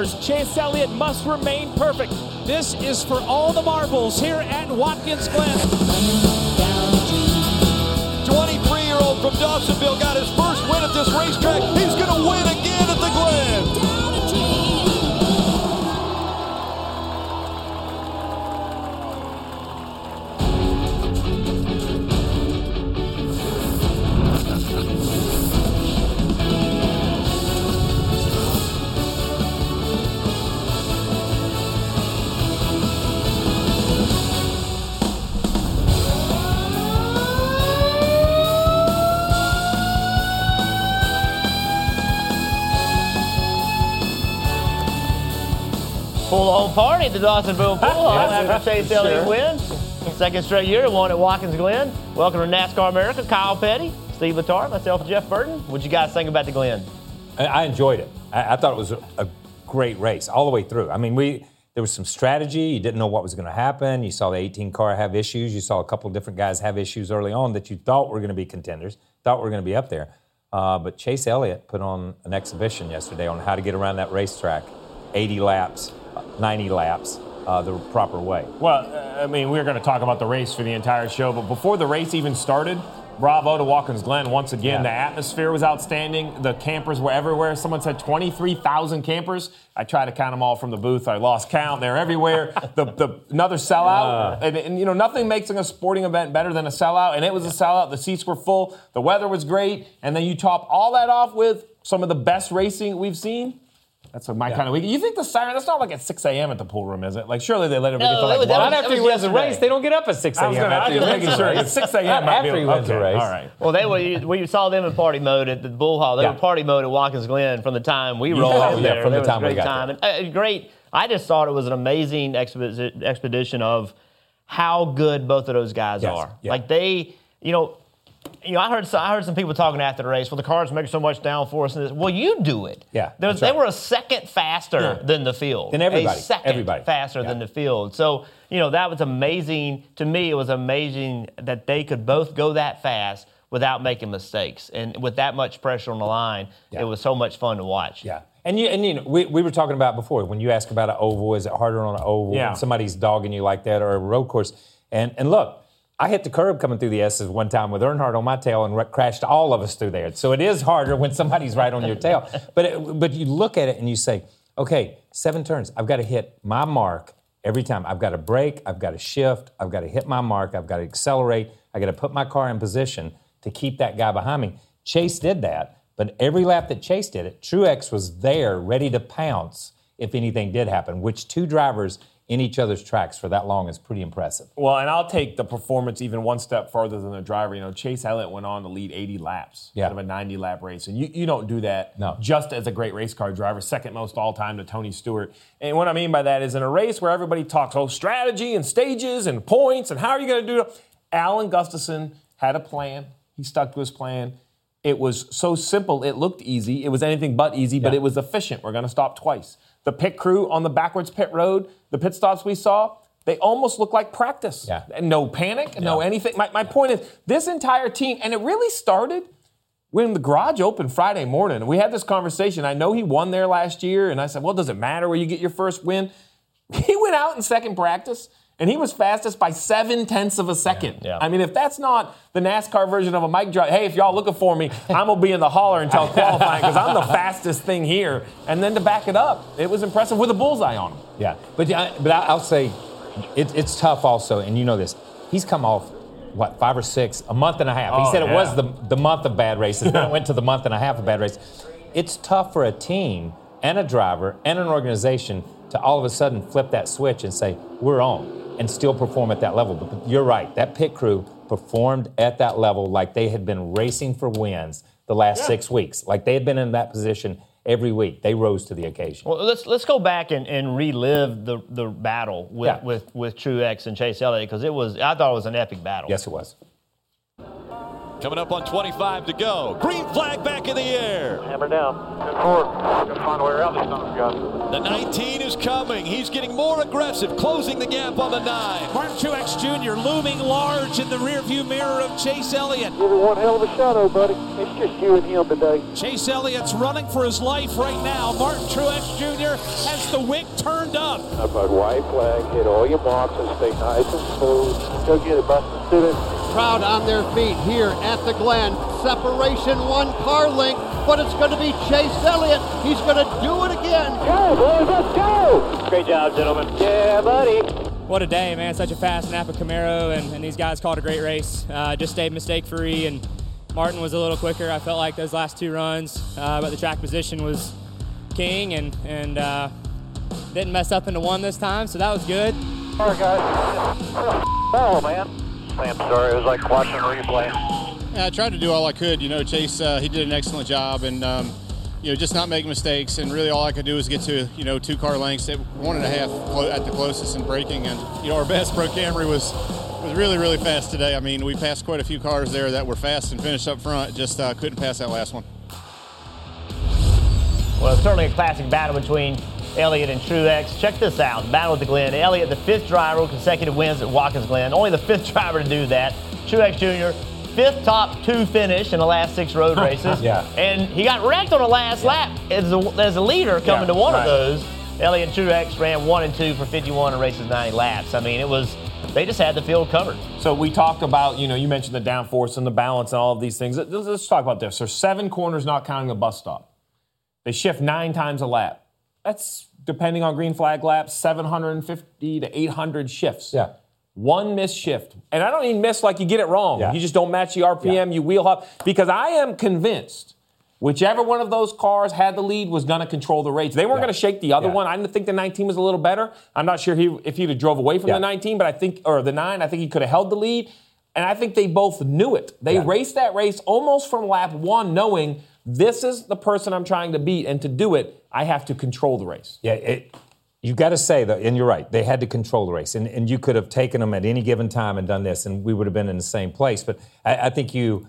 Corners. Chase Elliott must remain perfect. This is for all the marbles here at Watkins Glen. 23 year old from Dawsonville got his first win at this racetrack. He's going to win again Full on party at the Dawsonville Pool Hall after Chase Elliott wins. Second straight year, won at Watkins Glen. Welcome to NASCAR America, Kyle Petty, Steve Letarte, myself, Jeff Burton. What'd you guys think about the Glen? I, I enjoyed it. I, I thought it was a, a great race all the way through. I mean, we there was some strategy. You didn't know what was going to happen. You saw the 18 car have issues. You saw a couple of different guys have issues early on that you thought were going to be contenders, thought were going to be up there. Uh, but Chase Elliott put on an exhibition yesterday on how to get around that racetrack, 80 laps, 90 laps, uh, the proper way. Well, uh, I mean, we are going to talk about the race for the entire show, but before the race even started, bravo to Watkins Glen once again. Yeah. The atmosphere was outstanding. The campers were everywhere. Someone said 23,000 campers. I tried to count them all from the booth. I lost count. They're everywhere. the, the another sellout, and, and you know nothing makes a sporting event better than a sellout. And it was a sellout. The seats were full. The weather was great. And then you top all that off with some of the best racing we've seen. That's what my kind of week. You think the siren? That's not like at 6 a.m. at the pool room, is it? Like surely they let everybody No, get to that like was- that one. was- Not after he wins a race. They don't get up at 6 a.m. was gonna- after was he wins a sure. race. At 6 a.m. Not might be- after he wins a race. All right. Well, they were. We saw them in party mode at the Pool Hall. They Yeah. were party mode at Watkins Glen from the time we rolled Yeah, in yeah, there. from the There was time a we great got time. And, uh, great. I just thought it was an amazing expedition of how good both of those guys Yes, are. yeah. Like they, you know. You know, I heard I heard some people talking after the race. Well, the cars make so much downforce. And this. Well, you do it. Yeah, was- that's they right. were a second faster Yeah. than the field. Than everybody, A second everybody. faster Yeah. than the field. So, you know, that was amazing. To me, it was amazing that they could both go that fast without making mistakes. And with that much pressure on the line, Yeah. it was so much fun to watch. Yeah. And you, and you know, we, we were talking about before when you ask about an oval, is it harder on an oval Yeah. when somebody's dogging you like that or a road course? And and look, I hit the curb coming through the S's one time with Earnhardt on my tail and re- crashed all of us through there. So it is harder when somebody's right on your tail. But it, but you look at it and you say, okay, seven turns. I've got to hit my mark every time. I've got to brake. I've got to shift. I've got to hit my mark. I've got to accelerate. I got to put my car in position to keep that guy behind me. Chase did that. But every lap that Chase did it, Truex was there ready to pounce if anything did happen, which two drivers in each other's tracks for that long is pretty impressive. Well, and I'll take the performance even one step further than the driver. You know, Chase Elliott went on to lead 80 laps Yeah. out of a 90 lap race. And you, you don't do that No. just as a great race car driver, second most all time to Tony Stewart. And what I mean by that is in a race where everybody talks, oh, strategy and stages and points and how are you going to do it? Alan Gustafson had a plan. He stuck to his plan. It was so simple, it looked easy. It was anything but easy, but it was efficient. We're going to stop twice. The pit crew on the backwards pit road, the pit stops we saw, they almost look like practice. Yeah. And no panic, no anything. My, my point is, this entire team, and it really started when the garage opened Friday morning. We had this conversation. I know he won there last year, and I said, well, does it matter where you get your first win? He went out in second practice, and he was fastest by seven tenths of a second. Yeah. I mean, if that's not the NASCAR version of a mic drop, hey, if y'all looking for me, I'm gonna be in the holler until qualifying because I'm the fastest thing here. And then to back it up, it was impressive with a bullseye on him. Yeah, but but I'll say it, it's tough also, and you know this. He's come off what five or six, a month and a half. he Oh, said it was the the month of bad races. then it went to the month and a half of bad races. It's tough for a team and a driver and an organization to all of a sudden flip that switch and say we're on and still perform at that level. But you're right. That pit crew performed at that level like they had been racing for wins the last six weeks. Like they had been in that position every week. They rose to the occasion. Well, let's let's go back and, and relive the, the battle with, Yeah. with, with Truex and Chase Elliott because it was I thought it was an epic battle. yes, it was. Coming up on 25 to go. Green flag back in the air. Hammer down. Good forward. Gotta find a way around these sons of guns. The 19 is coming. He's getting more aggressive, closing the gap on the 9. Martin Truex Jr. looming large in the rearview mirror of Chase Elliott. Give it one hell of a shadow, buddy. It's just you and him today. Chase Elliott's running for his life right now. Martin Truex Jr. has the wick turned up. Up a white flag, hit all your marks and stay nice and smooth. Go get it, Buster. Student. Crowd on their feet here at the Glen. Separation one car length, but it's going to be Chase Elliott. He's going to do it again. Go, boys, let's go! Great job, gentlemen. Yeah, buddy. What a day, man. Such a fast Napa Camaro, and, and these guys called a great race. Uh, just stayed mistake free, and Martin was a little quicker. I felt like those last two runs, uh, but the track position was king, and, and uh, didn't mess up into one this time, so that was good. All right, guys. Oh, man. I'm sorry, it was like watching a replay. I tried to do all I could. You know, Chase, uh, he did an excellent job, and um, you know, just not make mistakes. And really, all I could do was get to you know two car lengths at one and a half at the closest in braking. And you know, our Bass Pro Camry was was really really fast today. I mean, we passed quite a few cars there that were fast and finished up front. Just uh, couldn't pass that last one. Well, certainly a classic battle between Elliott and Truex. Check this out. Battle at the Glen. Elliott, the fifth driver consecutive wins at Watkins Glen. Only the fifth driver to do that. Truex Jr., fifth top two finish in the last six road races. Yeah. And he got wrecked on the last lap as a, as a leader coming Yeah, to one right. of those. Elliott Truex ran one and two for 51 in races 90 laps. I mean, it was, they just had the field covered. So we talked about, you know, you mentioned the downforce and the balance and all of these things. Let's, let's talk about this. There's seven corners, not counting the bus stop. They shift nine times a lap. That's depending on green flag laps, 750 to 800 shifts. Yeah. One miss shift. And I don't mean miss like you get it wrong. Yeah. You just don't match the RPM, Yeah. you wheel hop. Because I am convinced whichever one of those cars had the lead was going to control the race. They weren't Yeah. going to shake the other Yeah. one. I didn't think the 19 was a little better. I'm not sure he, if he'd have drove away from Yeah. the 19, but I think, or the 9, I think he could have held the lead. And I think they both knew it. They raced that race almost from lap one, knowing this is the person I'm trying to beat. And to do it, I have to control the race. Yeah, it, you got to say though, and you're right. They had to control the race, and, and you could have taken them at any given time and done this, and we would have been in the same place. But I, I think you,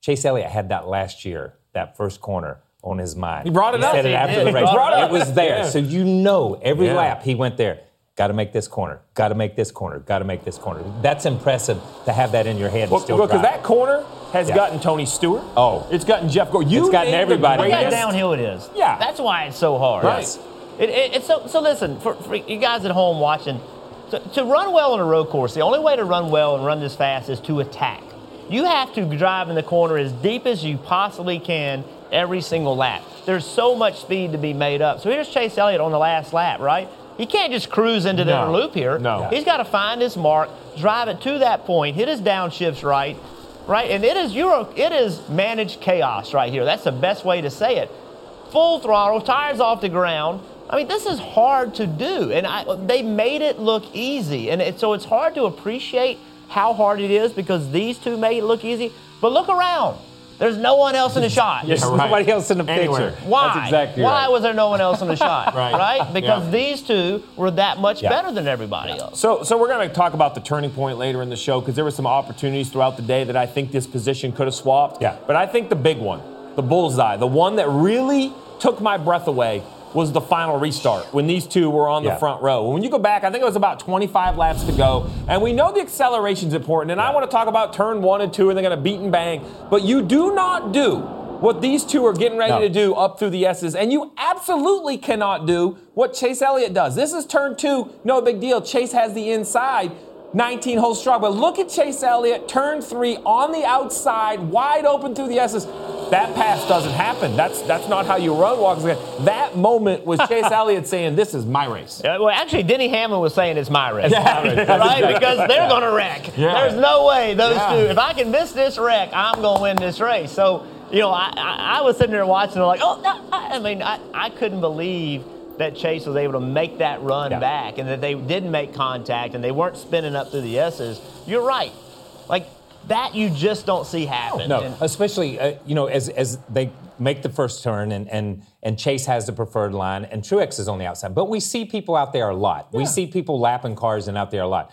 Chase Elliott had that last year, that first corner on his mind. He brought it up. said it He after did. the race. brought it was there, Yeah. so you know every Yeah. lap he went there. Got to make this corner. Got to make this corner. Got to make this corner. That's impressive to have that in your head. Well, because drive. that corner has Yeah. gotten Tony Stewart. Oh. it's gotten Jeff Gordon. You It's gotten everybody. Look how downhill it is. Yeah. That's why it's so hard. Right. It, it, it's so, so listen, for, for you guys at home watching, to, to run well on a road course, the only way to run well and run this fast is to attack. You have to drive in the corner as deep as you possibly can every single lap. There's so much speed to be made up. So here's Chase Elliott on the last lap, right? He can't just cruise into the No. inner loop here. No. He's got to find his mark, drive it to that point, hit his downshifts right, right? And it is Euro, it is managed chaos right here. That's the best way to say it full throttle, tires off the ground. I mean, this is hard to do, and I, they made it look easy, and it, so it's hard to appreciate how hard it is because these two made it look easy. But look around. There's no one else in the shot. There's Yeah, right. nobody else in the Anywhere. picture. Why? That's exactly Why right. was there no one else in the shot? Right. Because Yeah. these two were that much Yeah. better than everybody else. So, so we're going to talk about the turning point later in the show because there were some opportunities throughout the day that I think this position could have swapped. Yeah. But I think the big one, the bullseye, the one that really took my breath away was the final restart when these two were on the Yeah. front row. When you go back, I think it was about 25 laps to go, and we know the acceleration's important. And I want to talk about turn one and two, and they're going to beat and bang. But you do not do what these two are getting ready No. to do up through the S's, and you absolutely cannot do what Chase Elliott does. This is turn two, no big deal. Chase has the inside. 19 hole strong, but look at Chase Elliott, turn three on the outside, wide open through the S's. That pass doesn't happen. That's that's not how you run walks. Again. That moment was Chase Elliott saying, "This is my race." Uh, Well, actually, Denny Hamlin was saying it's my race. Yeah, right? Because they're going to wreck. Yeah. There's no way those Yeah. two, if I can miss this wreck, I'm going to win this race. So, you know, I, I, I was sitting there watching, like, oh, no, I, I mean, I, I couldn't believe that Chase was able to make that run Yeah. back and that they didn't make contact and they weren't spinning up through the S's. You're right. Like, that you just don't see happen. No, And- especially uh, you know as as they make the first turn and and and Chase has the preferred line and Truex is on the outside. But we see people out there a lot. We see people lapping cars and out there a lot.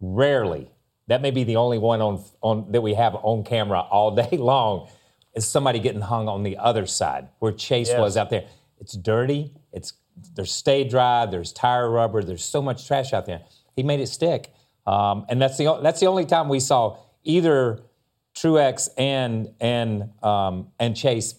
Rarely, that may be the only one on on that we have on camera all day long, is somebody getting hung on the other side where Chase Yes. was out there. It's dirty. It's there's stay dry. There's tire rubber. There's so much trash out there. He made it stick, um, and that's the that's the only time we saw either Truex and and um, and Chase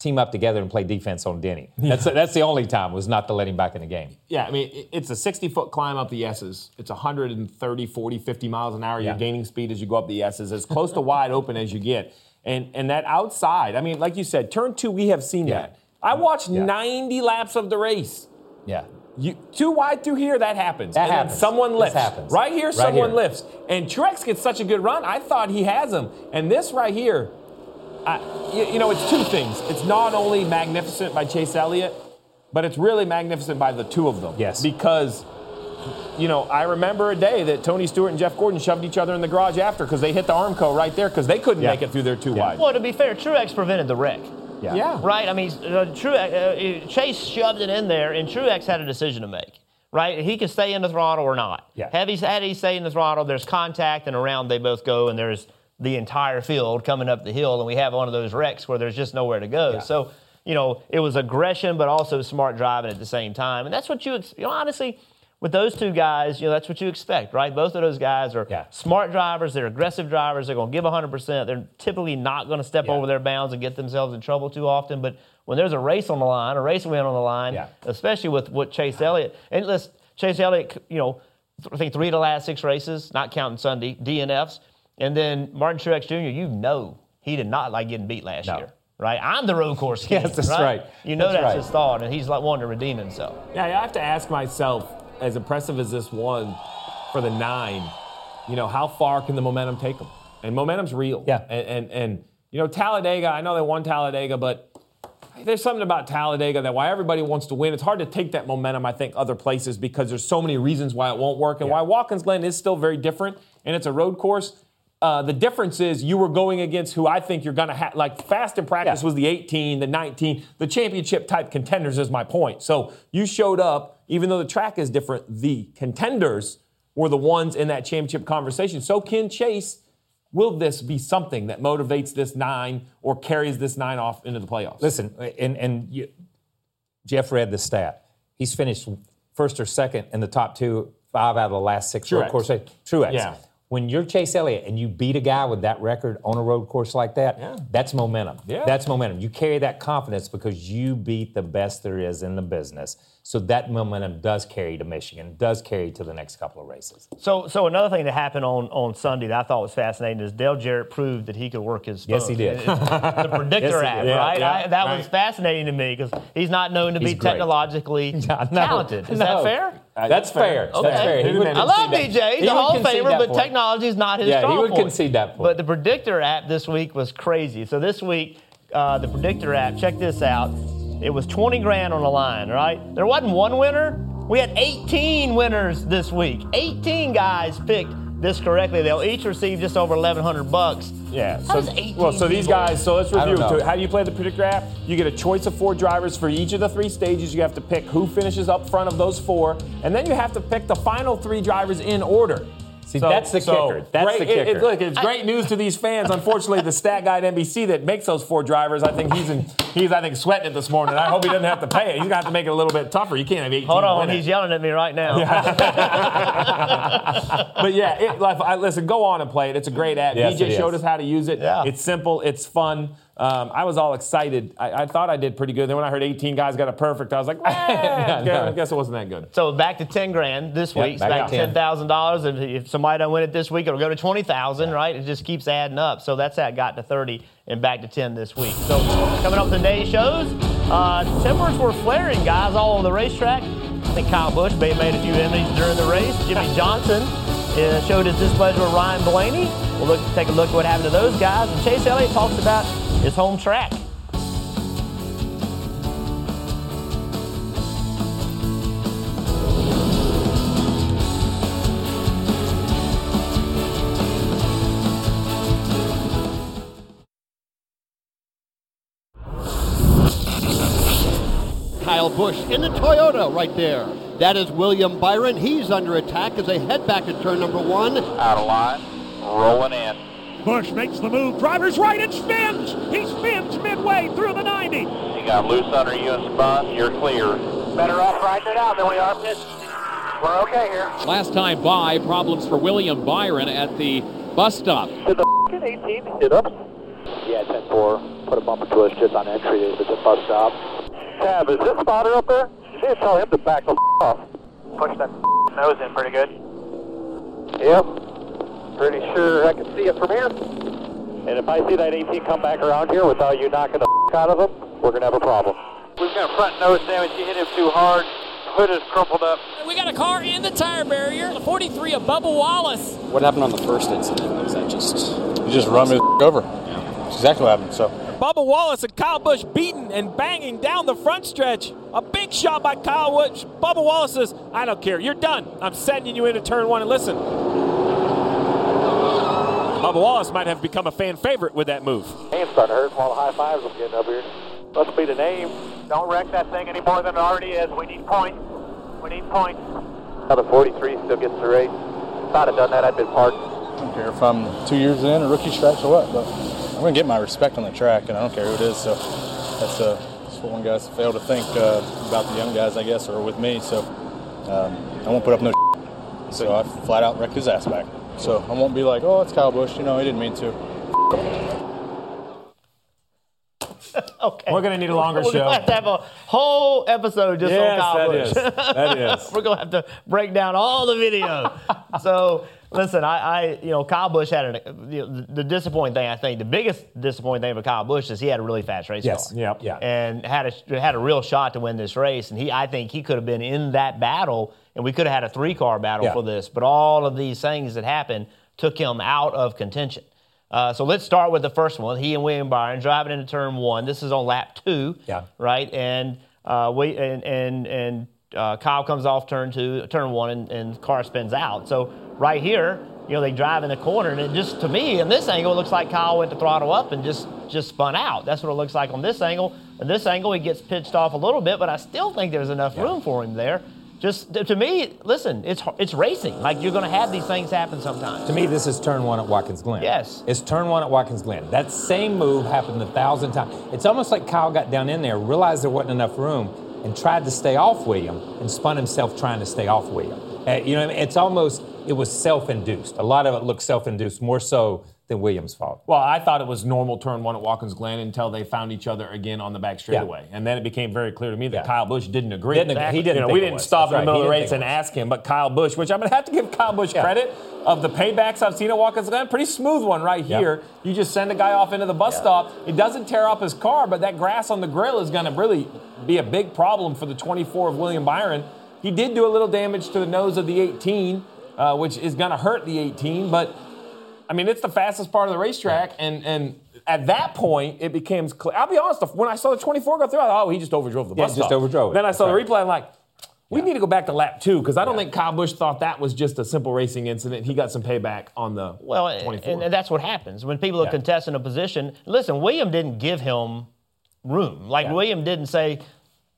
team up together and play defense on Denny. That's that's the only time was not to let him back in the game. Yeah, I mean, it's a 60 foot climb up the S's. It's 130, 40, 50 miles an hour. You're gaining speed as you go up the S's, as close to wide open as you get. And, and that outside, I mean, like you said, turn two, we have seen Yeah. that. I watched Yeah. 90 laps of the race. Yeah. You, too wide through here, that happens. That and then happens. someone This lifts. happens. Right here, Right someone here. lifts. And Truex gets such a good run. I thought he has him. And this right here, I, you, you know, it's two things. It's not only magnificent by Chase Elliott, but it's really magnificent by the two of them. Yes. Because, you know, I remember a day that Tony Stewart and Jeff Gordon shoved each other in the garage after because they hit the Armco right there because they couldn't Yeah. make it through their too Yeah. wide. well, to be fair, Truex prevented the wreck. Yeah. Yeah. Right? I mean, uh, Truex, uh, Chase shoved it in there, and Truex had a decision to make. Right? He can stay in the throttle or not. Yeah. Had he, had he stay in the throttle, there's contact, and around they both go, and there's the entire field coming up the hill, and we have one of those wrecks where there's just nowhere to go. Yeah. So, you know, it was aggression, but also smart driving at the same time. And that's what you, you know, honestly, with those two guys, you know, that's what you expect, right? Both of those guys are Yeah. smart drivers. They're aggressive drivers. They're going to give 100%. They're typically not going to step Yeah. over their bounds and get themselves in trouble too often. But when there's a race on the line, a race win on the line, Yeah. especially with what Chase Elliott, and let's, Chase Elliott, you know, I think three of the last six races, not counting Sunday, DNFs. And then Martin Truex Jr., you know he did not like getting beat last No. year. Right, I'm the road course king. Yes, that's right. You know That's that's, right. his thought, and he's like wanting to redeem himself. Yeah, I have to ask myself, as impressive as this one for the nine, you know, how far can the momentum take them? And momentum's real. Yeah. And, and, and you know, Talladega, I know they won Talladega, but there's something about Talladega that why everybody wants to win, it's hard to take that momentum, I think, other places because there's so many reasons why it won't work and why Watkins Glen is still very different and it's a road course. Uh, the difference is you were going against who I think you're going to have. Like fast in practice Yeah. was the 18, the 19, the championship type contenders is my point. So you showed up, even though the track is different, the contenders were the ones in that championship conversation. So Ken Chase. Will this be something that motivates this nine or carries this nine off into the playoffs? Listen, and and you, Jeff read the stat. He's finished first or second in the top two, five out of the last six Truex. course. Truex. Yeah. When you're Chase Elliott and you beat a guy with that record on a road course like that, Yeah. that's momentum. Yeah. That's momentum. You carry that confidence because you beat the best there is in the business. So that momentum does carry to Michigan, does carry to the next couple of races. So, so another thing that happened on, on Sunday that I thought was fascinating is Dale Jarrett proved that he could work his. Yes, he did. The predictor Yes, app. Yeah, right? yeah, I, that was fascinating to me because he's not known to He's be great. technologically No, talented. Is no. that fair? That's fair. Okay. That's fair. Would I love DJ. He's he a Hall of Famer, but technology is not his Yeah, he would point. concede that point. But the predictor app this week was crazy. So this week, uh, the predictor app, check this out. It was 20 grand on the line, right? There wasn't one winner. We had 18 winners this week. 18 guys picked this correctly. They'll each receive just over 1,100 bucks. Yeah. How So, does 18 well, so these people- guys. So let's I don't review. know. So how do you play the predictor app? You get a choice of four drivers for each of the three stages. You have to pick who finishes up front of those four, and then you have to pick the final three drivers in order. See, that's the kicker. That's great, the it- it- kicker. look, it's great news to these fans. Unfortunately, the stat guy at NBC that makes those four drivers, I think he's in, he's I think sweating it this morning. I hope he doesn't have to pay it. He's gonna have to make it a little bit tougher. You can't have 18. Hold on, winning. he's yelling at me right now. but yeah, it, like, I, listen, go on and play it. It's a great app. Yes, DJ it showed us how to use it. Yeah. It's simple. It's fun. Um, I was all excited. I, I thought I did pretty good. Then when I heard 18 guys got a perfect, I was like, eh, no. I guess it wasn't that good. So back to 10 grand this Yep, week. It's back back to to 10. $10,000. If, if somebody don't win it this week, it'll go to 20,000, right? It just keeps adding up. So that's how it got to 30 and back to 10 this week. So coming up today's shows, uh, tempers were flaring, guys, all over the racetrack. I think Kyle Busch may have made a few enemies during the race. Jimmie Johnson uh, showed his displeasure with Ryan Blaney. We'll look, take a look at what happened to those guys. And Chase Elliott talks about his home track. Kyle Busch in the Toyota right there. That is William Byron. He's under attack as they head back to turn number one. Out of line, rolling in. Busch makes the move. Driver's right and spins. He spins midway through the 90. You got loose under you and spun. You're clear. Better off riding it out than we are pitching. We're okay here. Last time by, problems for William Byron at the bus stop. Did the f***ing 18 hit up? Yeah, 10-4. Put a bumper to us just on entry. It's a bus stop. Tab, is this spotter up there? You need to tell him to back the f- off. Push that nose in pretty good. Yep. Pretty sure I can see it from here. And if I see that 18 come back around here without you knocking the f- out of him, we're going to have a problem. We've got front nose damage. You hit him too hard. Hood is crumpled up. We got a car in the tire barrier. The 43 of Bubba Wallace. What happened on the first incident? Was that just? You just run me the f- over. That's exactly what happened. So. Bubba Wallace and Kyle Busch beating and banging down the front stretch. A big shot by Kyle Busch. Bubba Wallace says, I don't care. You're done. I'm sending you into turn one. And listen, Bubba Wallace might have become a fan favorite with that move. Name's starting to hurt from all the high fives I'm getting up here. Must be the name. Don't wreck that thing any more than it already is. We need points. We need points. Now the 43 still gets the race. If I'd have done that, I'd been pardoned. I don't care if I'm two years in or rookie stripes or what, but I'm going to get my respect on the track, and I don't care who it is. So that's, uh, that's what one guys fail to think uh, about the young guys, I guess, or with me. So um, I won't put up no. So I flat out wrecked his ass back. So I won't be like, oh, it's Kyle Busch. You know, he didn't mean to. okay. We're gonna need a longer We're show. gonna have to have a whole episode just Yes, on Kyle that Busch. is. That is. We're gonna have to break down all the video. so listen, I, I, you know, Kyle Busch had an, you know, the, the disappointing thing. I think the biggest disappointing thing about Kyle Busch is he had a really fast race Yes. car. Yep. Yeah. and had a had a real shot to win this race. And he, I think, he could have been in that battle, and we could have had a three car battle Yeah. for this. But all of these things that happened took him out of contention. Uh, so let's start with the first one. He and William Byron driving into turn one. This is on lap two. Yeah. Right, and uh, we and and and uh, Kyle comes off turn two, turn one, and, and the car spins out. So right here, you know, they drive in the corner, and it just to me, in this angle, it looks like Kyle went to throttle up and just just spun out. That's what it looks like on this angle. And this angle, he gets pitched off a little bit, but I still think there's enough room for him there. Just to me, listen, it's it's racing. Like you're going to have these things happen sometimes. To me, this is turn one at Watkins Glen. Yes. It's turn one at Watkins Glen. That same move happened a thousand times. It's almost like Kyle got down in there, realized there wasn't enough room, and tried to stay off William and spun himself trying to stay off William. Uh, you know, what I mean? it's almost, it was self induced. A lot of it looked self induced, more so than Williams' fault. Well, I thought it was normal turn one at Watkins Glen until they found each other again on the back straightaway, and then it became very clear to me that Yeah. Kyle Busch didn't agree. Didn't agree. He didn't You know, we didn't stop in the middle of the race and ask him, but Kyle Busch, which I'm going to have to give Kyle Busch Yeah. credit of the paybacks I've seen at Watkins Glen, pretty smooth one right Yeah. here. You just send a guy off into the bus Yeah. stop. It doesn't tear up his car, but that grass on the grill is going to really be a big problem for the 24 of William Byron. He did do a little damage to the nose of the 18, uh, which is going to hurt the 18, but I mean, it's the fastest part of the racetrack, and and at that point, it becomes clear. I'll be honest, when I saw the 24 go through, I thought, oh, he just overdrove the Yeah, bus just stop. overdrove it. Then I saw That's the replay, I'm like, we need to go back to lap two because I don't think Kyle Busch thought that was just a simple racing incident. He got some payback on the Well, and, 24. and that's what happens when people are Yeah. contesting a position. Listen, William didn't give him room. Like Yeah. William didn't say,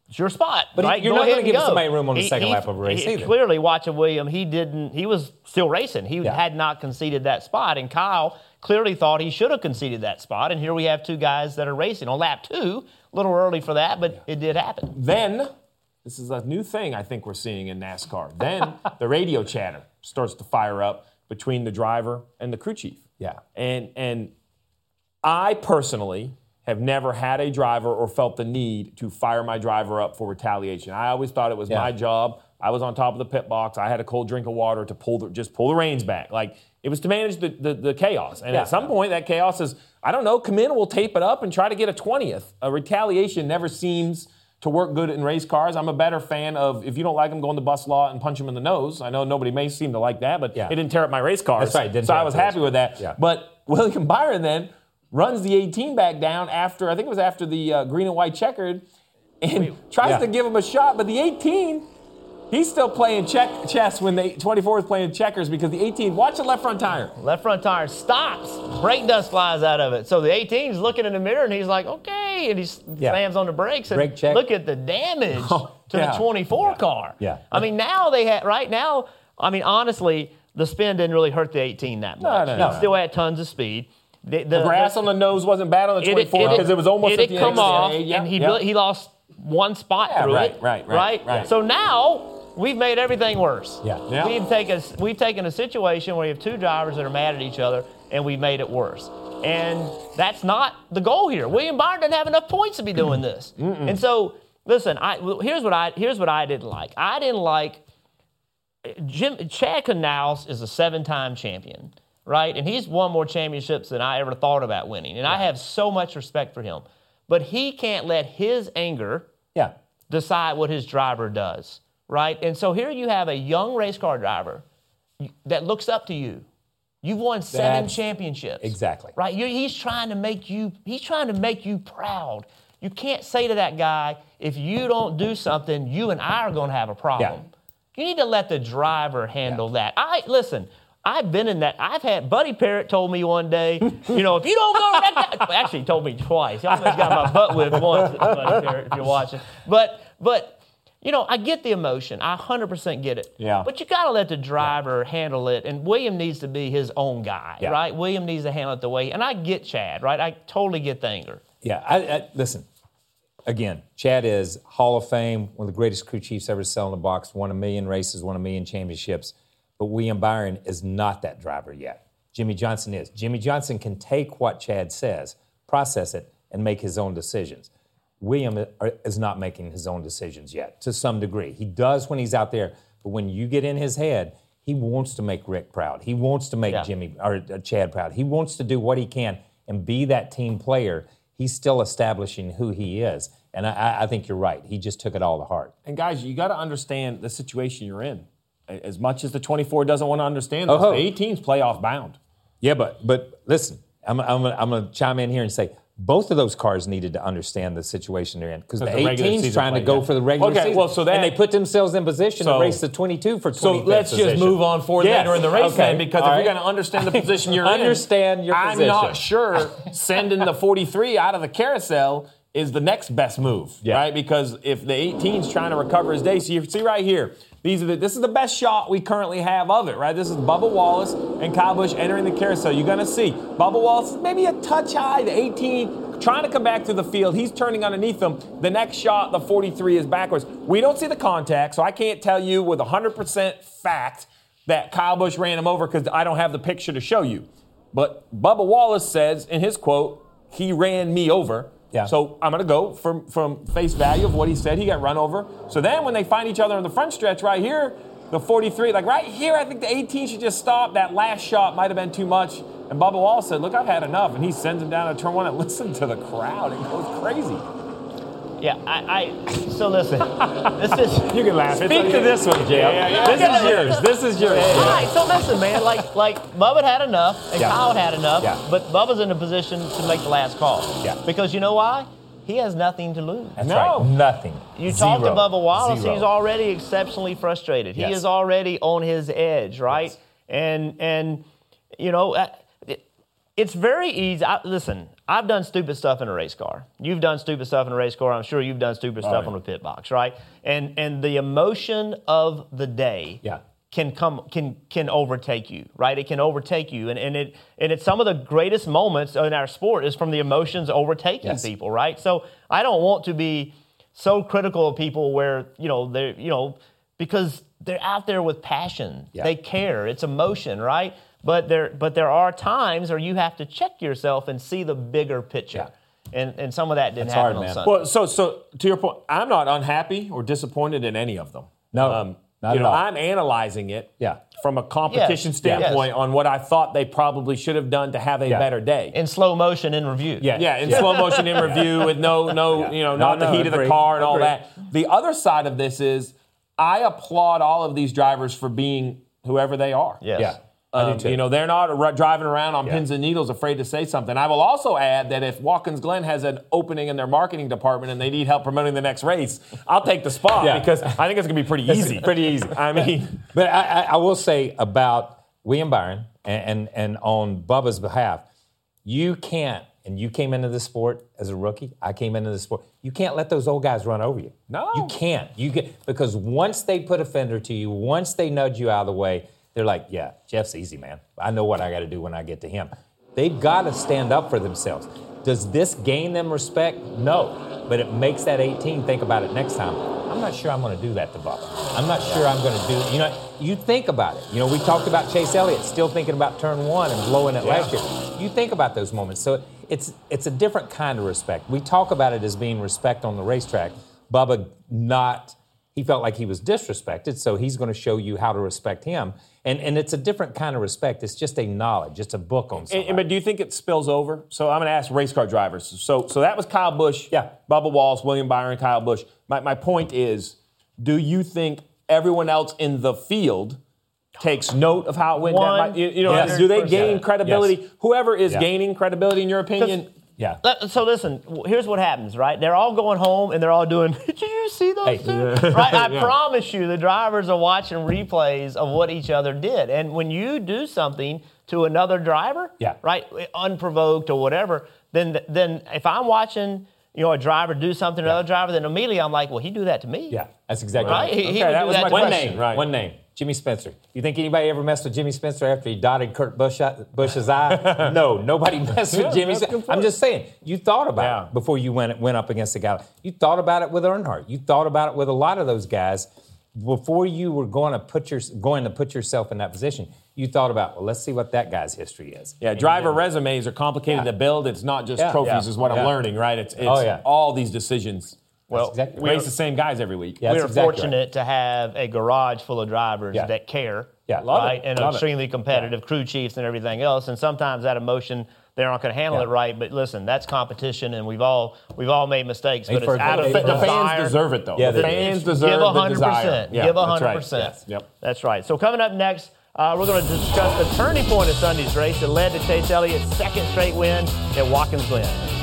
"It's your spot." But right? you're Go not gonna and give go." somebody room on the He- second lap of a race he- either. Clearly, watching William, he didn't. He was still racing. He Yeah. had not conceded that spot, and Kyle clearly thought he should have conceded that spot. And here we have two guys that are racing on lap two. A little early for that, but it did happen. Then, this is a new thing I think we're seeing in NASCAR. Then the radio chatter starts to fire up between the driver and the crew chief. Yeah. And and I personally have never had a driver or felt the need to fire my driver up for retaliation. I always thought it was Yeah. my job. I was on top of the pit box. I had a cold drink of water to pull the, just pull the reins back. Like it was to manage the, the, the chaos. And Yeah. at some point, that chaos is, I don't know, come in, we'll tape it up and try to get a 20th. A retaliation never seems to work good in race cars. I'm a better fan of if you don't like them, go in the bus lot and punch them in the nose. I know nobody may seem to like that, but Yeah. it didn't tear up my race cars. That's right, didn't so I was happy with that. Yeah. But William Byron then runs the 18 back down after, I think it was after the uh, green and white checkered, and tries Yeah. to give him a shot, but the 18 He's still playing check chess when the 24 is playing checkers because the 18. Watch the left front tire. Left front tire stops. Brake dust flies out of it. So the 18 is looking in the mirror and he's like, okay. And he Yeah. slams on the brakes. And Brake check. look at the damage to yeah. the 24 car. Yeah. I mean, now they had, right now, I mean, honestly, the spin didn't really hurt the 18 that much. no, no. It still had tons of speed. The, The grass on the nose wasn't bad on the 24 because it, was almost it at the come end. off, Yeah, and he yeah. he lost one spot Yeah, through right, it. right, right, right. So now we've made everything worse. Yeah. Yeah. We've taken we've taken a situation where you have two drivers that are mad at each other, and we've made it worse. And that's not the goal here. William Byron didn't have enough points to be doing this. And so, listen, I here's what I here's what I didn't like. I didn't like Jim Chad Knaus is a seven-time champion, right? And he's won more championships than I ever thought about winning. And I have so much respect for him. But he can't let his anger Yeah. decide what his driver does, right? And so here you have a young race car driver that looks up to you. You've won seven That's- championships. Exactly. Right? You he's trying to make you he's trying to make you proud. You can't say to that guy, if you don't do something, you and I are going to have a problem. You need to let the driver handle that. I listen. I've been in that. I've had Buddy Parrott told me one day, you know, if you don't go wreck that, actually he told me twice. He almost got my butt whipped once, Buddy Parrott, if you're watching. But but you know, I get the emotion. I 100% get it. Yeah. But you got to let the driver handle it. And William needs to be his own guy, Yeah. right? William needs to handle it the way. And I get Chad, right? I totally get the anger. Yeah, I, I, listen. Again, Chad is Hall of Fame, one of the greatest crew chiefs ever to sell in the box. Won a million races, won a million championships. But William Byron is not that driver yet. Jimmie Johnson is. Jimmie Johnson can take what Chad says, process it, and make his own decisions. William is not making his own decisions yet, to some degree. He does when he's out there, but when you get in his head, he wants to make Rick proud. He wants to make Yeah. Jimmie or uh, Chad proud. He wants to do what he can and be that team player. He's still establishing who he is, and I- I, I think you're right. He just took it all to heart. And guys, you got to understand the situation you're in. As much as the 24 doesn't want to understand this, Oh, the 18's playoff bound. Yeah, but but listen, I'm I'm I'm gonna chime in here and say both of those cars needed to understand the situation they're in because the, the 18's season trying to go yeah. for the regular Okay, season. well, so that- and they put themselves in position So- to race the 22 for 25th So let's just move on forward Yes, later in the race okay, then, because all if right. you're going to understand the position you're Understand in, your I'm position. not sure sending the 43 out of the carousel is the next best move, Yeah. right? Because if the 18's trying to recover his day, so you see right here, these are the, this is the best shot we currently have of it, right? This is Bubba Wallace and Kyle Busch entering the carousel. You're going to see Bubba Wallace is maybe a touch high, the 18 trying to come back to the field. He's turning underneath them. The next shot, the 43 is backwards. We don't see the contact, so I can't tell you with 100% fact that Kyle Busch ran him over because I don't have the picture to show you. But Bubba Wallace says in his quote, he ran me over. Yeah. So I'm going to go from, from face value of what he said. He got run over. So then when they find each other in the front stretch right here, the 43, like right here, I think the 18 should just stop. That last shot might have been too much. And Bubba Wallace said, look, I've had enough. And he sends him down to turn one and listen to the crowd. It goes crazy. Yeah, I, I so listen. This is You can laugh. Speak to this one, Jeff. Yeah, yeah, This is yours. This is yours. All right, so listen, man. Like, like Bubba had enough, and Yeah. Kyle had enough, Yeah. but Bubba's in a position to make the last call. Yeah. Because you know why? He has nothing to lose. That's No. right. Nothing. You talk to Bubba Wallace, Zero. he's already exceptionally frustrated. Yes. He is already on his edge, right? Yes. And and you know, uh, it's very easy. I, listen, I've done stupid stuff in a race car. You've done stupid stuff in a race car. I'm sure you've done stupid stuff yeah. on a pit box, right? And and the emotion of the day Yeah. can come can can overtake you, right? It can overtake you, and, and it and it's some of the greatest moments in our sport is from the emotions overtaking Yes. people, right? So I don't want to be so critical of people where you know they're you know because they're out there with passion, Yeah. they care, it's emotion, right? But there but there are times where you have to check yourself and see the bigger picture, and and some of that didn't That's happen hard, on man. Sunday. Well, so so to your point, I'm not unhappy or disappointed in any of them. No, um, not you at know, all. I'm analyzing it Yeah. from a competition Yes, standpoint yes. on what I thought they probably should have done to have a Yeah. better day. in slow motion in review. Yeah. yeah, in slow motion in review with no no Yeah. you know No, not the no, heat of the agree, car and all agree. that. The other side of this is I applaud all of these drivers for being whoever they are. Yes. Yeah. Um, you know, they're not r- driving around on Yeah. pins and needles afraid to say something. I will also add that if Watkins Glen has an opening in their marketing department and they need help promoting the next race, I'll take the spot Yeah. because I think it's going to be pretty easy. pretty easy. I mean, But I, I, I will say about William Byron and, and, and on Bubba's behalf, you can't, and you came into the sport as a rookie, I came into the sport, you can't let those old guys run over you. No. You can't. You get because once they put a fender to you, once they nudge you out of the way, they're like, yeah, Jeff's easy, man. I know what I got to do when I get to him. They've got to stand up for themselves. Does this gain them respect? No. But it makes that 18 think about it next time. I'm not sure I'm going to do that to Bubba. I'm not sure I'm going to do, you know, you think about it. You know, we talked about Chase Elliott still thinking about turn one and blowing it last year. You think about those moments. So it's it's a different kind of respect. We talk about it as being respect on the racetrack. Bubba not he felt like he was disrespected, so he's going to show you how to respect him. And and it's a different kind of respect. It's just a knowledge. It's a book on something. And- and- but do you think it spills over? So I'm going to ask race car drivers. So so that was Kyle Busch, Yeah. Bubba Wallace, William Byron, Kyle Busch. My, my point is, do you think everyone else in the field takes note of how it went down? One You, you know, Yes. do they gain Yes. credibility? Whoever is Yeah. gaining credibility, in your opinion, yeah. So listen, here's what happens, right? They're all going home and they're all doing. Did you see those Hey. two? Right? I Yeah. promise you, the drivers are watching replays of what each other did, and when you do something to another driver, Yeah. right, eh, unprovoked or whatever, then then if I'm watching. You know, a driver do something to another driver, then immediately I'm like, well, he do that to me. Yeah, that's exactly Right? right. He- he Okay, would that do was that my to One question. name, right. one name, Jimmy Spencer. You think anybody ever messed with Jimmy Spencer after he dotted Kurt Busch, Busch's eye? no, nobody messed with Jimmy. good I'm just saying, you thought about Yeah. it before you went went up against the guy. You thought about it with Earnhardt. You thought about it with a lot of those guys before you were going to put your going to put yourself in that position. You thought about, well, let's see what that guy's history is. Yeah, And driver did. resumes are complicated Yeah. to build. It's not just Yeah. trophies, Yeah. is what I'm learning, right? It's, oh, it's Oh, all these decisions. Well, exactly we right. race the same guys every week. Yeah, we are exactly right. fortunate to have a garage full of drivers Yeah. that care. Yeah, love it. right, and Love it. extremely competitive crew chiefs and everything else. And sometimes that emotion they aren't going to handle it right. But listen, that's competition, and we've all we've all made mistakes. But for it's out of the The fans deserve it, though. Yeah, the they do. fans deserve Give the 100%. desire. Yeah, Give that's 100%. right. Yes. Yep. That's right. So coming up next, uh, we're going to discuss the turning point of Sunday's race that led to Chase Elliott's second straight win at Watkins Glen.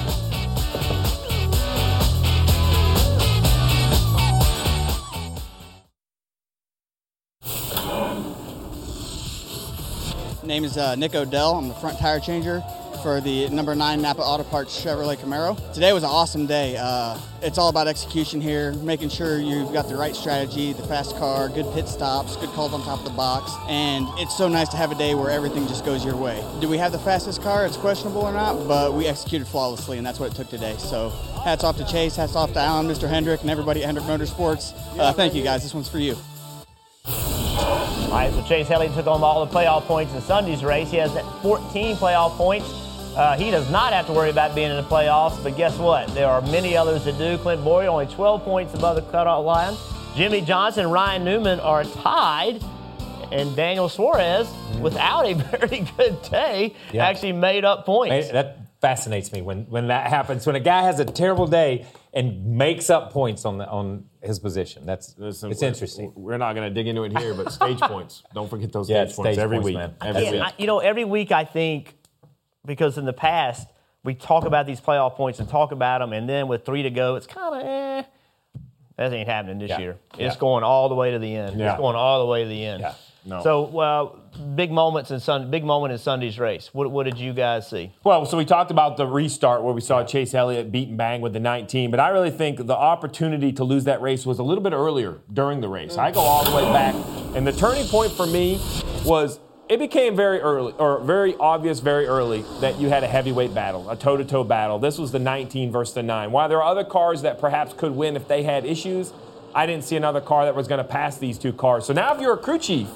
My name is uh, Nick Odell. I'm the front tire changer for the number nine Napa Auto Parts Chevrolet Camaro. Today was an awesome day. Uh, it's all about execution here, making sure you've got the right strategy, the fast car, good pit stops, good calls on top of the box, and it's so nice to have a day where everything just goes your way. Do we have the fastest car? It's questionable or not, but we executed flawlessly, and that's what it took today. So hats off to Chase, hats off to Alan, Mr. Hendrick, and everybody at Hendrick Motorsports. Uh, thank you guys. This one's for you. All right, so Chase Elliott took on all the playoff points in Sunday's race. He has 14 playoff points. Uh, he does not have to worry about being in the playoffs, but guess what? There are many others that do. Clint Bowyer only 12 points above the cutoff line. Jimmie Johnson Ryan Newman are tied. And Daniel Suarez, without a very good day, Yeah. actually made up points. That fascinates me when, when that happens. When a guy has a terrible day and makes up points on the, on his position. That's Listen, it's we're- interesting. We're not going to dig into it here, but stage points. Don't forget those Yeah, stage points stage every points, week. man. Every Yeah, week. I- you know, every week I think because in the past we talk about these playoff points and talk about them, and then with three to go, it's kind of eh. That ain't happening this Yeah. year. Yeah. It's going all the way to the end. Yeah. It's going all the way to the end. No. So, well, big moments in Sun, big moment in Sunday's race. What, what did you guys see? Well, so we talked about the restart where we saw Chase Elliott beat and bang with the 19, but I really think the opportunity to lose that race was a little bit earlier during the race. I go all the way back, and the turning point for me was it became very early or very obvious very early that you had a heavyweight battle, a toe-to-toe battle. This was the 19 versus the 9. While there are other cars that perhaps could win if they had issues, I didn't see another car that was going to pass these two cars. So now if you're a crew chief,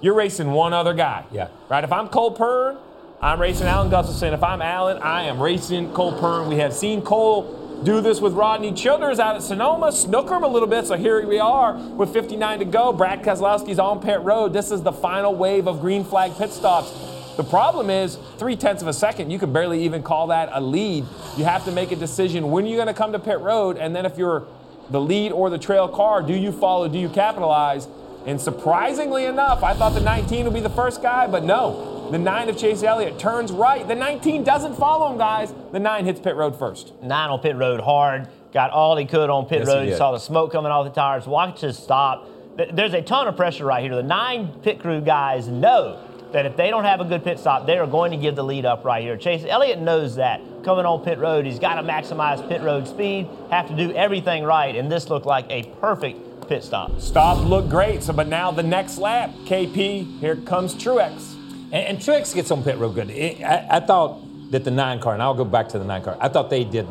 you're racing one other guy. Yeah. Right? If I'm Cole Pearn, I'm racing Alan Gustafson. If I'm Alan, I am racing Cole Pearn. We have seen Cole do this with Rodney Childers out at Sonoma, snooker him a little bit. So here we are with 59 to go. Brad Keselowski's on pit road. This is the final wave of green flag pit stops. The problem is three tenths of a second. You can barely even call that a lead. You have to make a decision when you're going to come to pit road, and then if you're the lead or the trail car, do you follow? Do you capitalize? And surprisingly enough, I thought the 19 would be the first guy, but no. The 9 of Chase Elliott turns right. The 19 doesn't follow him, guys. The 9 hits pit road first. Nine on pit road hard, got all he could on pit Yes, he road. did. saw the smoke coming off the tires. Watch his stop. There's a ton of pressure right here. The nine pit crew guys know that if they don't have a good pit stop, they are going to give the lead up right here. Chase Elliott knows that. Coming on pit road, he's got to maximize pit road speed, have to do everything right, and this looked like a perfect pit stop. Stop looked great, so but now the next lap, KP, here comes Truex. And, and Truex gets on pit real good. It- I, I thought that the nine car, and I'll go back to the nine car. I thought they did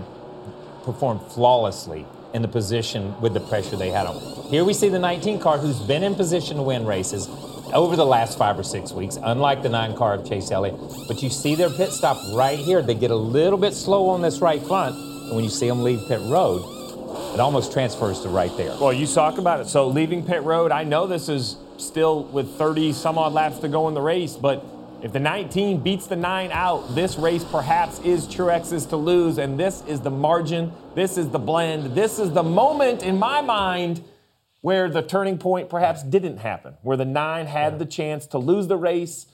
perform flawlessly in the position with the pressure they had on. Here we see the 19 car, who's been in position to win races over the last five or six weeks, unlike the nine car of Chase Elliott. But you see their pit stop right here. They get a little bit slow on this right front, and when you see them leave pit road, it almost transfers to right there. Well, you talk about it. So leaving pit road, I know this is still with 30 some odd laps to go in the race, but if the 19 beats the 9 out, this race perhaps is Truex's to lose, and this is the margin, this is the blend, this is the moment in my mind where the turning point perhaps didn't happen, where the 9 had the chance to lose the race.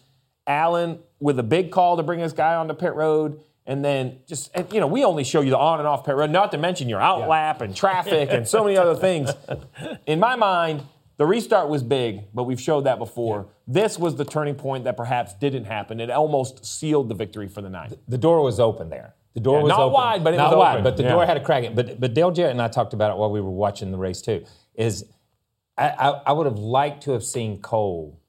Alan with a big call to bring his guy onto pit road. And then just, and, you know, we only show you the on and off pit road, not to mention your out lap and traffic and so many other things. In my mind, the restart was big, but we've showed that before. This was the turning point that perhaps didn't happen. It almost sealed the victory for the nine. The door was open there. The door Yeah, was not open. wide, but it not was wide, open. but the Yeah. door had a crack. in it. But but Dale Jarrett and I talked about it while we were watching the race too. Is I, I, I would have liked to have seen Cole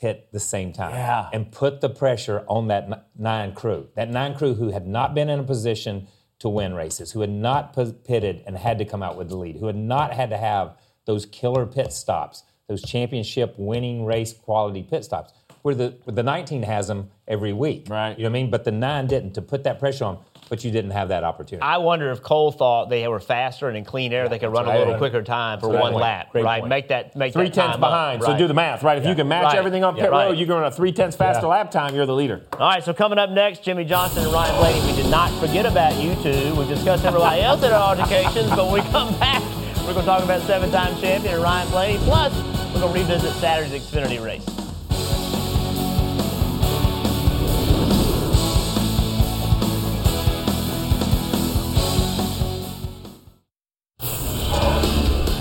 pit the same time Yeah. and put the pressure on that nine crew. That nine crew who had not been in a position to win races, who had not pitted and had to come out with the lead, who had not had to have those killer pit stops, those championship winning race quality pit stops. Where the where the 19 has them every week, right? You know what I mean? But the nine didn't to put that pressure on. But you didn't have that opportunity. I wonder if Cole thought they were faster and in clean air, they could run a little quicker time for one point. lap, Great right? point. Make that make Three that tenths behind. So do the math, right? If you can match Right. everything on pit Yeah, road, right. you're going a three tenths faster Yeah. lap time, you're the leader. All right, so coming up next, Jimmie Johnson and Ryan Blaney. We did not forget about you two. We've discussed everybody else in our altercations, but when we come back, we're going to talk about seven-time champion Ryan Blaney. Plus, we're going to revisit Saturday's Xfinity race.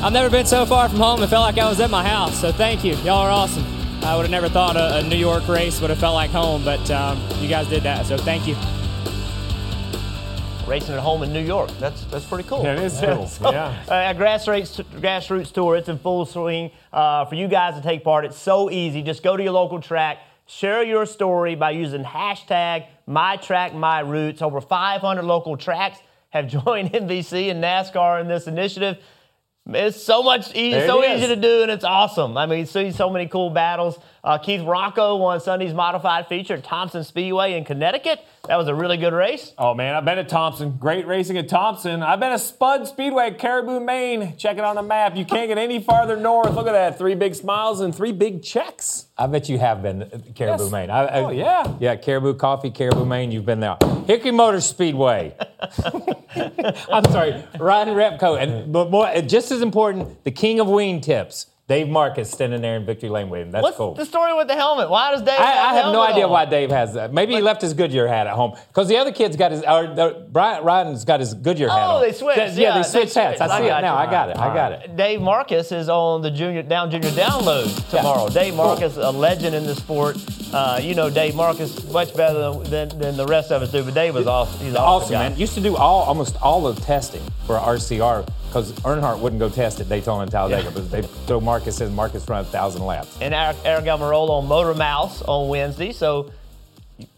I've never been so far from home and felt like I was at my house. So thank you. Y'all are awesome. I would have never thought a, a New York race would have felt like home, but um, you guys did that. So thank you. Racing at home in New York. That's that's pretty cool. Yeah, it is cool. So, Yeah. Uh, a grassroots grassroots tour. It's in full swing uh, for you guys to take part. It's so easy. Just go to your local track. Share your story by using hashtag MyTrackMyRoots. Over 500 local tracks have joined NBC and NASCAR in this initiative. It's so much easy, so is. easy to do, and it's awesome. I mean, you see so many cool battles. Uh, Keith Rocco won Sunday's modified feature at Thompson Speedway in Connecticut. That was a really good race. Oh man, I've been at Thompson. Great racing at Thompson. I've been at Spud Speedway Caribou, Maine. Check it on the map. You can't get any farther north. Look at that. Three big smiles and three big checks. I bet you have been at Caribou, Yes. Maine. I, I- Oh, yeah. Yeah, Caribou Coffee, Caribou, Maine. You've been there. Hickory Motor Speedway. I'm sorry, Ryan Repco. And but more, just as important, the king of wing tips, Dave Marcis, standing there in victory lane with him. That's What's cool. the story with the helmet? Why does Dave? I, have I have no idea on? why Dave has that. Maybe he left his Goodyear hat at home because the other kid's got his. Or the, Brian Ryan's got his Goodyear hat Oh, they switched. Yeah, Yeah, they switched hats. I see I it now. got I got it. I got it. Dave Marcis is on the junior down junior download tomorrow. Dave Marcis, a legend in the sport. Uh, you know Dave Marcis much better than, than, than the rest of us do. But Dave was awesome. He's awesome, Awesome, man. Used to do all almost all of testing for RCR because Earnhardt wouldn't go test at Daytona and Talladega, but they throw Marcis in. Marcis run a thousand laps. And Aric, Aric Almirola on Motor Mouse on Wednesday. So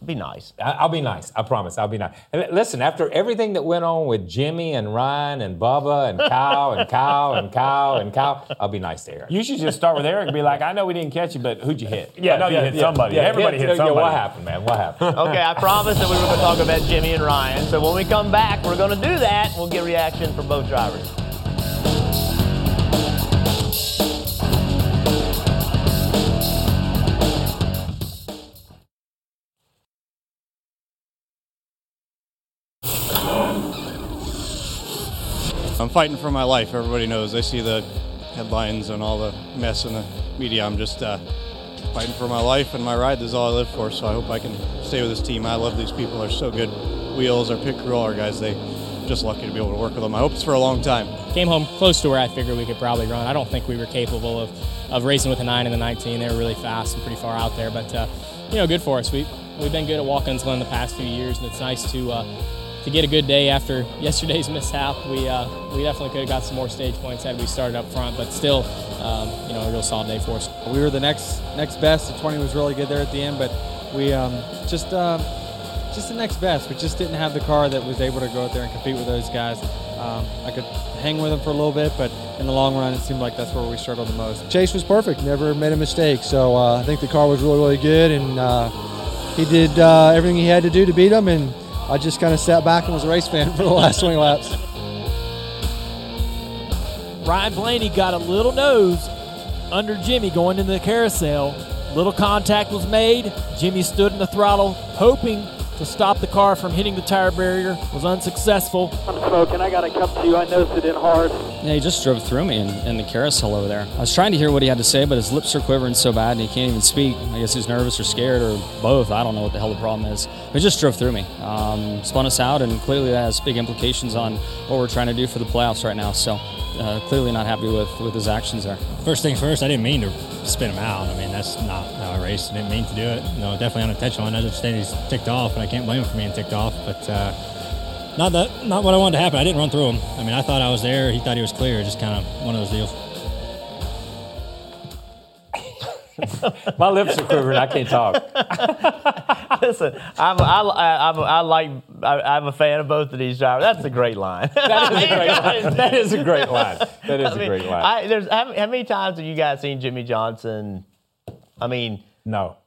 be nice. I- I'll be nice. I promise. I'll be nice. Listen, after everything that went on with Jimmie and Ryan and Bubba and Kyle and Kyle and Kyle and Kyle, I'll be nice to Aric. You should just start with Aric and be like, I know we didn't catch you, but who'd you hit? Yeah, I know yeah, you hit yeah, somebody. yeah, Everybody yeah, hit somebody. Yeah, what happened, man? What happened? Okay, I promised that we were going to talk about Jimmie and Ryan. So when we come back, we're going to do that. We'll get reaction from both drivers. Fighting for my life. Everybody knows. They see the headlines and all the mess in the media. I'm just uh, fighting for my life and my ride. This is all I live for. So I hope I can stay with this team. I love these people. They're so good. Wheels, our pit crew, all our guys. They just lucky to be able to work with them. I hope it's for a long time. Came home close to where I figured we could probably run. I don't think we were capable of, of racing with a 9 and the 19. They were really fast and pretty far out there. But, uh, you know, good for us. We, we've been good at Watkins Glen the past few years, and it's nice to uh, to get a good day after yesterday's mishap. We uh, we definitely could have got some more stage points had we started up front, but still, um, you know, a real solid day for us. We were the next next best. The 20 was really good there at the end, but we um, just um, just the next best. We just didn't have the car that was able to go out there and compete with those guys. Um, I could hang with them for a little bit, but in the long run, it seemed like that's where we struggled the most. Chase was perfect, never made a mistake. So uh, I think the car was really, really good, and uh, he did uh, everything he had to do to beat him. And I just kind of sat back and was a race fan for the last 20 laps. Ryan Blaney got a little nose under Jimmie going into the carousel. Little contact was made. Jimmie stood in the throttle, hoping to stop the car from hitting the tire barrier. Was unsuccessful. I'm smoking. I got to come to you. I nosed it in hard. Yeah, he just drove through me in, in the carousel over there. I was trying to hear what he had to say, but his lips are quivering so bad and he can't even speak. I guess he's nervous or scared or both. I don't know what the hell the problem is. But he just drove through me, um, spun us out, and clearly that has big implications on what we're trying to do for the playoffs right now. So uh, clearly not happy with, with his actions there. First things first, I didn't mean to spin him out. I mean, that's not how I raced. I didn't mean to do it. No, definitely unintentional. I understand he's ticked off, and I can't blame him for being ticked off. But uh, not that, not what I wanted to happen. I didn't run through him. I mean, I thought I was there. He thought he was clear. Just kind of one of those deals. My lips are quivering. I can't talk. Listen, I'm, I, I, I'm, I like, I, I'm a fan of both of these drivers. That's a great line. That is a great line. That is a great line. That is I a mean, great line. I, there's, how, how many times have you guys seen Jimmie Johnson? I mean, no.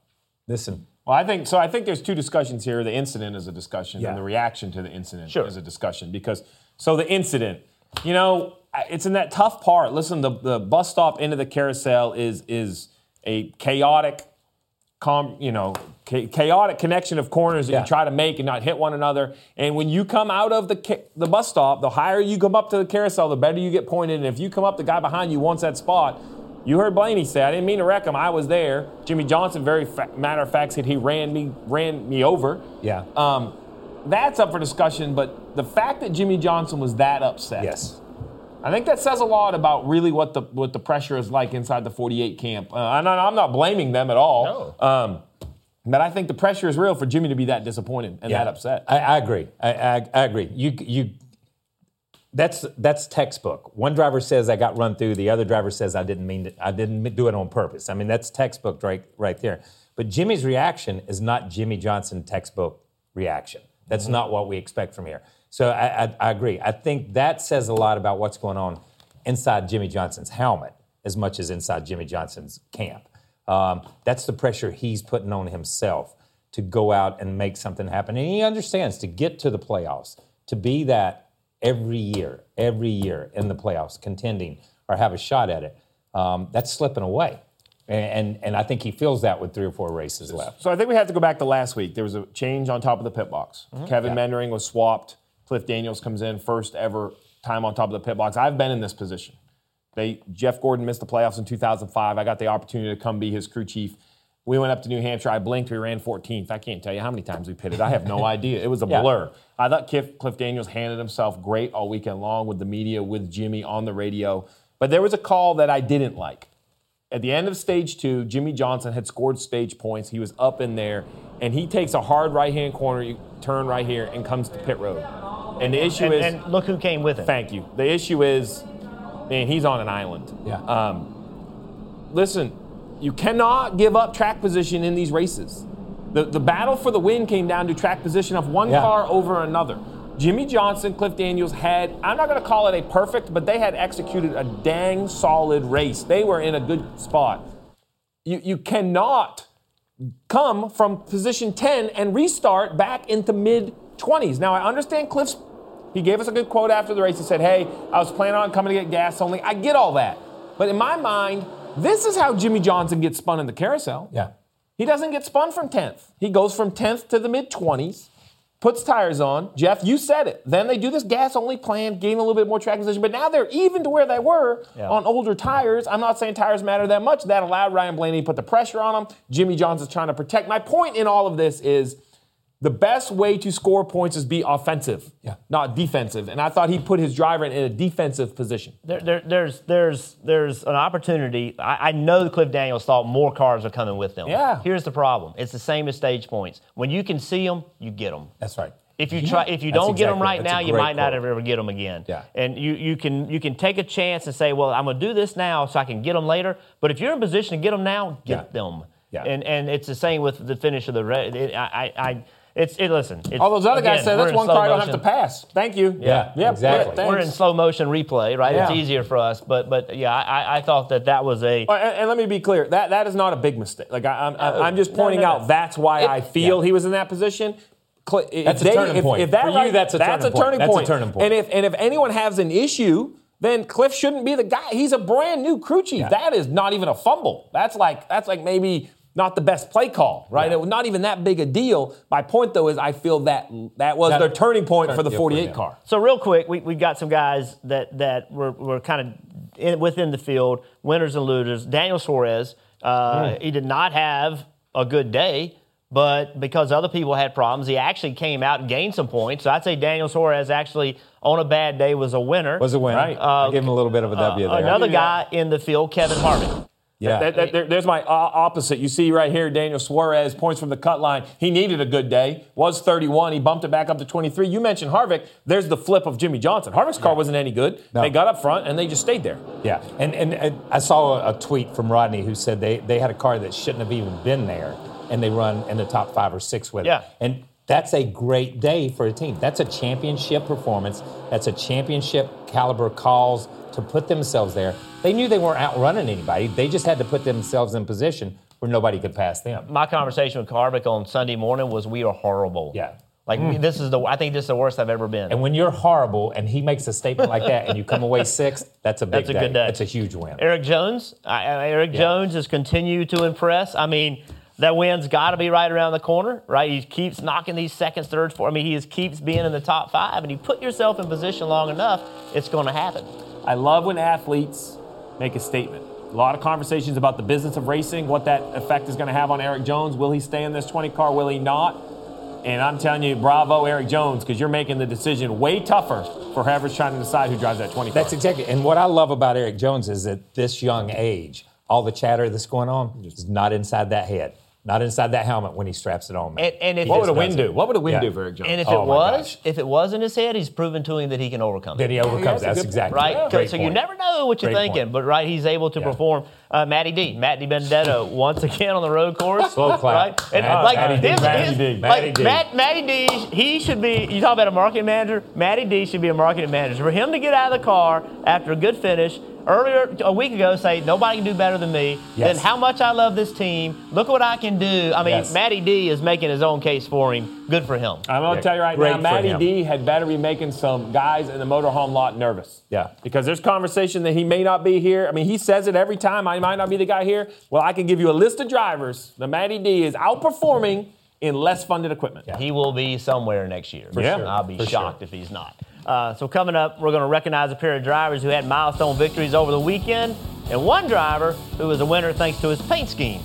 Listen. Well, I think so. I think there's two discussions here. The incident is a discussion, Yeah. and the reaction to the incident Sure. is a discussion. Because so the incident, you know, it's in that tough part. Listen, the, the bus stop into the carousel is is a chaotic, com, you know, chaotic connection of corners that Yeah. you try to make and not hit one another. And when you come out of the ca- the bus stop, the higher you come up to the carousel, the better you get pointed. And if you come up, the guy behind you wants that spot. You heard Blaney say, "I didn't mean to wreck him. I was there." Jimmie Johnson, very fa- matter of fact, said he ran me ran me over. Yeah. Um, that's up for discussion. But the fact that Jimmie Johnson was that upset, Yes. I think that says a lot about really what the what the pressure is like inside the 48 camp. Uh, I'm, not, I'm not blaming them at all. Um, but I think the pressure is real for Jimmie to be that disappointed and that upset. I, I agree. I, I, I agree. You you. That's that's textbook. One driver says I got run through. The other driver says I didn't mean to, I didn't do it on purpose. I mean that's textbook right right there. But Jimmie's reaction is not Jimmie Johnson textbook reaction. That's not what we expect from here. So I, I, I agree. I think that says a lot about what's going on inside Jimmie Johnson's helmet as much as inside Jimmie Johnson's camp. Um, that's the pressure he's putting on himself to go out and make something happen. And he understands to get to the playoffs, to be that every year, every year in the playoffs, contending or have a shot at it, um, that's slipping away. And, and, and I think he feels that with three or four races left. So I think we have to go back to last week. There was a change on top of the pit box. Kevin Yeah. Meendering was swapped. Cliff Daniels comes in, first ever time on top of the pit box. I've been in this position. They Jeff Gordon missed the playoffs in 2005. I got the opportunity to come be his crew chief. We went up to New Hampshire. I blinked. We ran 14th. I can't tell you how many times we pitted. I have no idea. It was a Yeah. blur. I thought Cliff, Cliff Daniels handled himself great all weekend long with the media, with Jimmie on the radio. But there was a call that I didn't like. At the end of stage two, Jimmie Johnson had scored stage points. He was up in there, and he takes a hard right hand corner you turn right here and comes to pit road. And the issue and, is and look who came with him. Thank you. The issue is, man, he's on an island. Yeah. Um, listen, you cannot give up track position in these races. The, the battle for the win came down to track position of one Yeah. car over another. Jimmie Johnson, Cliff Daniels had, I'm not going to call it a perfect, but they had executed a dang solid race. They were in a good spot. You, you cannot come from position 10 and restart back into mid 20s. Now, I understand Cliff's, he gave us a good quote after the race. He said, Hey, I was planning on coming to get gas only. I get all that. But in my mind, this is how Jimmie Johnson gets spun in the carousel. Yeah. He doesn't get spun from 10th. He goes from 10th to the mid 20s. puts tires on. Jeff, you said it. Then they do this gas only plan, gain a little bit more track position, but now they're even to where they were Yeah. on older tires. I'm not saying tires matter that much. That allowed Ryan Blaney to put the pressure on him. Jimmie Johnson's trying to protect. My point in all of this is the best way to score points is be offensive, not defensive. And I thought he put his driver in a defensive position. There, there, there's there's there's an opportunity. I, I know Cliff Daniels thought more cars are coming with them. Yeah. Here's the problem. It's the same as stage points. When you can see them, you get them. That's right. If you Yeah. try, if you That's don't get them right that's now, you might not ever, ever get them again. Yeah. And you, you can you can take a chance and say, well, I'm going to do this now so I can get them later. But if you're in position to get them now, get them. Yeah. And and it's the same with the finish of the red. It, I, I, I it's it. Listen, it's, All those other guys again, say we're that's one slow car I don't have to pass. Thank you. Yeah, Yep. exactly. Yeah, We're in slow motion replay, right? It's easier for us, but but yeah, I, I thought that that was a. Oh, And, and let me be clear, that, that is not a big mistake. Like I, I'm, oh. No, I'm just pointing no, no. out that's why It- I feel yeah. he was in that position. Cl- if That's a they- turning if- point. If that For you, right- that's a turning point. turning That's a turning point. And if and if anyone has an issue, then Cliff shouldn't be the guy. He's a brand new crew chief. That is not even a fumble. That's like that's like maybe not the best play call, right? It was not even that big a deal. My point though is I feel that that was That- the turning point for the 48 them. car. So real quick, we we got some guys that that were were kind of in, within the field, winners and losers. Daniel Suarez, uh, he did not have a good day. But because other people had problems, he actually came out and gained some points. So I'd say Daniel Suarez actually on a bad day was a winner. Was a win. Right. I give him a little bit of a W Uh, there. another guy in the field, Kevin Harvick. Yeah. That- that- there- there's my opposite. You see right here, Daniel Suarez points from the cut line. He needed a good day. Was 31. He bumped it back up to 23. You mentioned Harvick. There's the flip of Jimmie Johnson. Harvick's car wasn't any good. No. They got up front and they just stayed there. Yeah, and, and, and I saw a, a tweet from Rodney who said they, they had a car that shouldn't have even been there, and they run in the top five or six with Yeah. it. And that's a great day for a team. That's a championship performance. That's a championship caliber calls to put themselves there. They knew they weren't outrunning anybody. They just had to put themselves in position where nobody could pass them. My conversation with Harvick on Sunday morning was, "We are horrible." Yeah. Like Mm. this is the. I think this is the worst I've ever been. And when you're horrible and he makes a statement like that and you come away sixth, that's a big That's a good day. That's a huge win. Erik Jones, I, I- Erik Jones has continued to impress. I mean, that win's got to be right around the corner, right? He keeps knocking these seconds, thirds, fourth. I mean, he just keeps being in the top five, and you put yourself in position long enough, it's going to happen. I love when athletes make a statement. A lot of conversations about the business of racing, what that effect is going to have on Erik Jones. Will he stay in this 20 car? Will he not? And I'm telling you, bravo, Erik Jones, because you're making the decision way tougher for whoever's trying to decide who drives that 20 car. That's exactly. And what I love about Erik Jones is at this young age, all the chatter that's going on is not inside that head, not inside that helmet when he straps it on. Man. And, and if what would a wind do? What would a wind Yeah. do for Erik Jones? And if Oh, it was, gosh. if it was in his head, he's proven to him that he can overcome Then it. he overcomes. a That's good- exactly Right? Great 'Cause- So you never know what you're Great thinking, point. but right, he's able to Yeah. perform. Uh, Matty D, Matty DiBenedetto, once again on the road course. Slow clap. Right? And Matty- like Matty D, Matty his- D, like, Matty D. Matt, Matty D, he should be. You talk about a marketing manager. Matty D should be a marketing manager. For him to get out of the car after a good finish earlier a week ago, say nobody can do better than me. Yes. Then how much I love this team. Look what I can do. I mean, Yes. Matty D is making his own case for him. Good for him. I'm going Yeah, to tell you right great now, for Matty him. D had better be making some guys in the motorhome lot nervous. Yeah. Because there's conversation that he may not be here. I mean, he says it every time. I might not be the guy here. Well, I can give you a list of drivers. The Matty D is outperforming in less funded equipment. He will be somewhere next year. Yeah. sure. I'll be For shocked if he's not. Uh, so coming up, we're going to recognize a pair of drivers who had milestone victories over the weekend, and one driver who was a winner thanks to his paint scheme.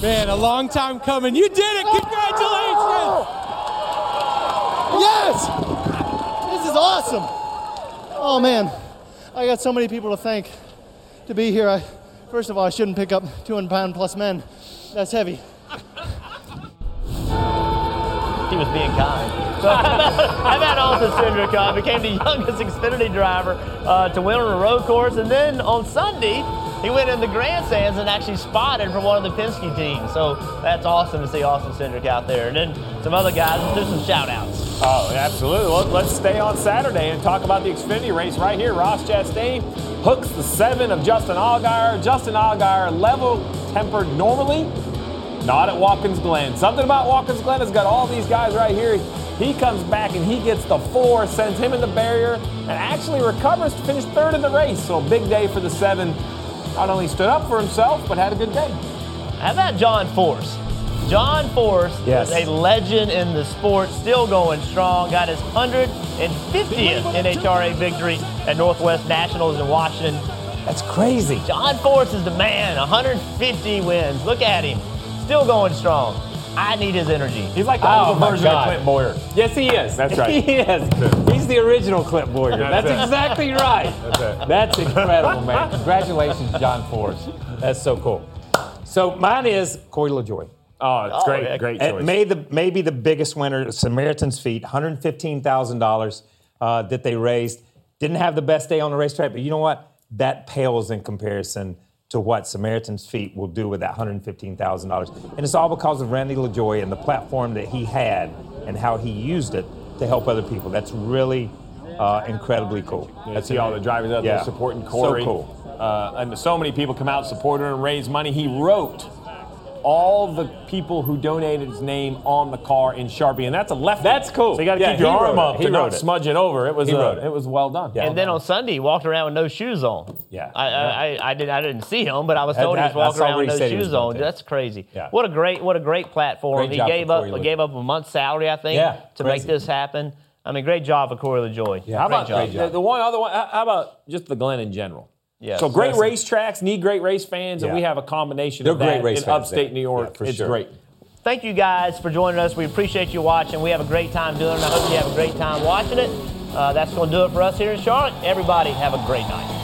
Man, a long time coming. You did it. Congratulations. Yes! This is awesome. Oh man, I got so many people to thank to be here. I, first of all, I shouldn't pick up 200 pound plus men. That's heavy. He was being kind. So how about Austin Cindric became the youngest Xfinity driver uh, to win on a road course, and then on Sunday he went in the grandstands and actually spotted for one of the Penske teams. So that's awesome to see Austin Cindric out there, and then some other guys. let's do some shout outs. Oh, absolutely. Well, let's stay on Saturday and talk about the Xfinity race right here. Ross Chastain hooks the seven of Justin Allgaier. Justin Allgaier level tempered normally, not at Watkins Glen. Something about Watkins Glen has got all these guys right here. He comes back and he gets the four, sends him in the barrier, and actually recovers to finish third in the race. So big day for the seven. Not only stood up for himself, but had a good day. How about John Force? John Force Yes. is a legend in the sport, still going strong. Got his 150th NHRA victory at Northwest Nationals in Washington. That's crazy. John Force is the man. 150 wins. Look at him. Still going strong. I need his energy. He's like the Oh, older version God. of Clint Bowyer. Yes, he is. That's right. He is. He's the original Clint Bowyer. That's That's, exactly right. That's it. That's incredible, man. Congratulations, John Force. That's so cool. So mine is Corey LaJoie. Oh, it's Oh, great, yeah. great And choice. made the maybe the biggest winner, Samaritan's Feet, $115,000 uh, that they raised. Didn't have the best day on the racetrack, but you know what? That pales in comparison to what Samaritan's Feet will do with that $115,000. And it's all because of Randy LaJoie and the platform that he had and how he used it to help other people. That's really uh, incredibly cool. You That's see all the drivers out there supporting Corey. So cool. Uh, and so many people come out, support him, and raise money. He wrote all the people who donated his name on the car in Sharpie, and that's a left. That's cool. So you got to Yeah, keep your arm up to not it. smudge it over. It was He uh, it. it was well done. And then on Sunday, he walked around with no shoes on. Yeah. I, I, I, I, did, I didn't see him, but I was told he was walking around with no he shoes on. That's crazy. Yeah. What a great, what a great platform. Great he gave up, Lee. gave up a month's salary, I think, Yeah, to make this happen. I mean, great job for Corey LaJoie. Yeah. How great about job. the, the one other one? How how about just the Glen in general? Yes. So great Listen. racetracks need great race fans, and Yeah. we have a combination They're of that great race in fans upstate there. New York. Yeah, for it's sure. great. Thank you guys for joining us. We appreciate you watching. We have a great time doing it. I hope you have a great time watching it. Uh, that's going to do it for us here in Charlotte. Everybody have a great night.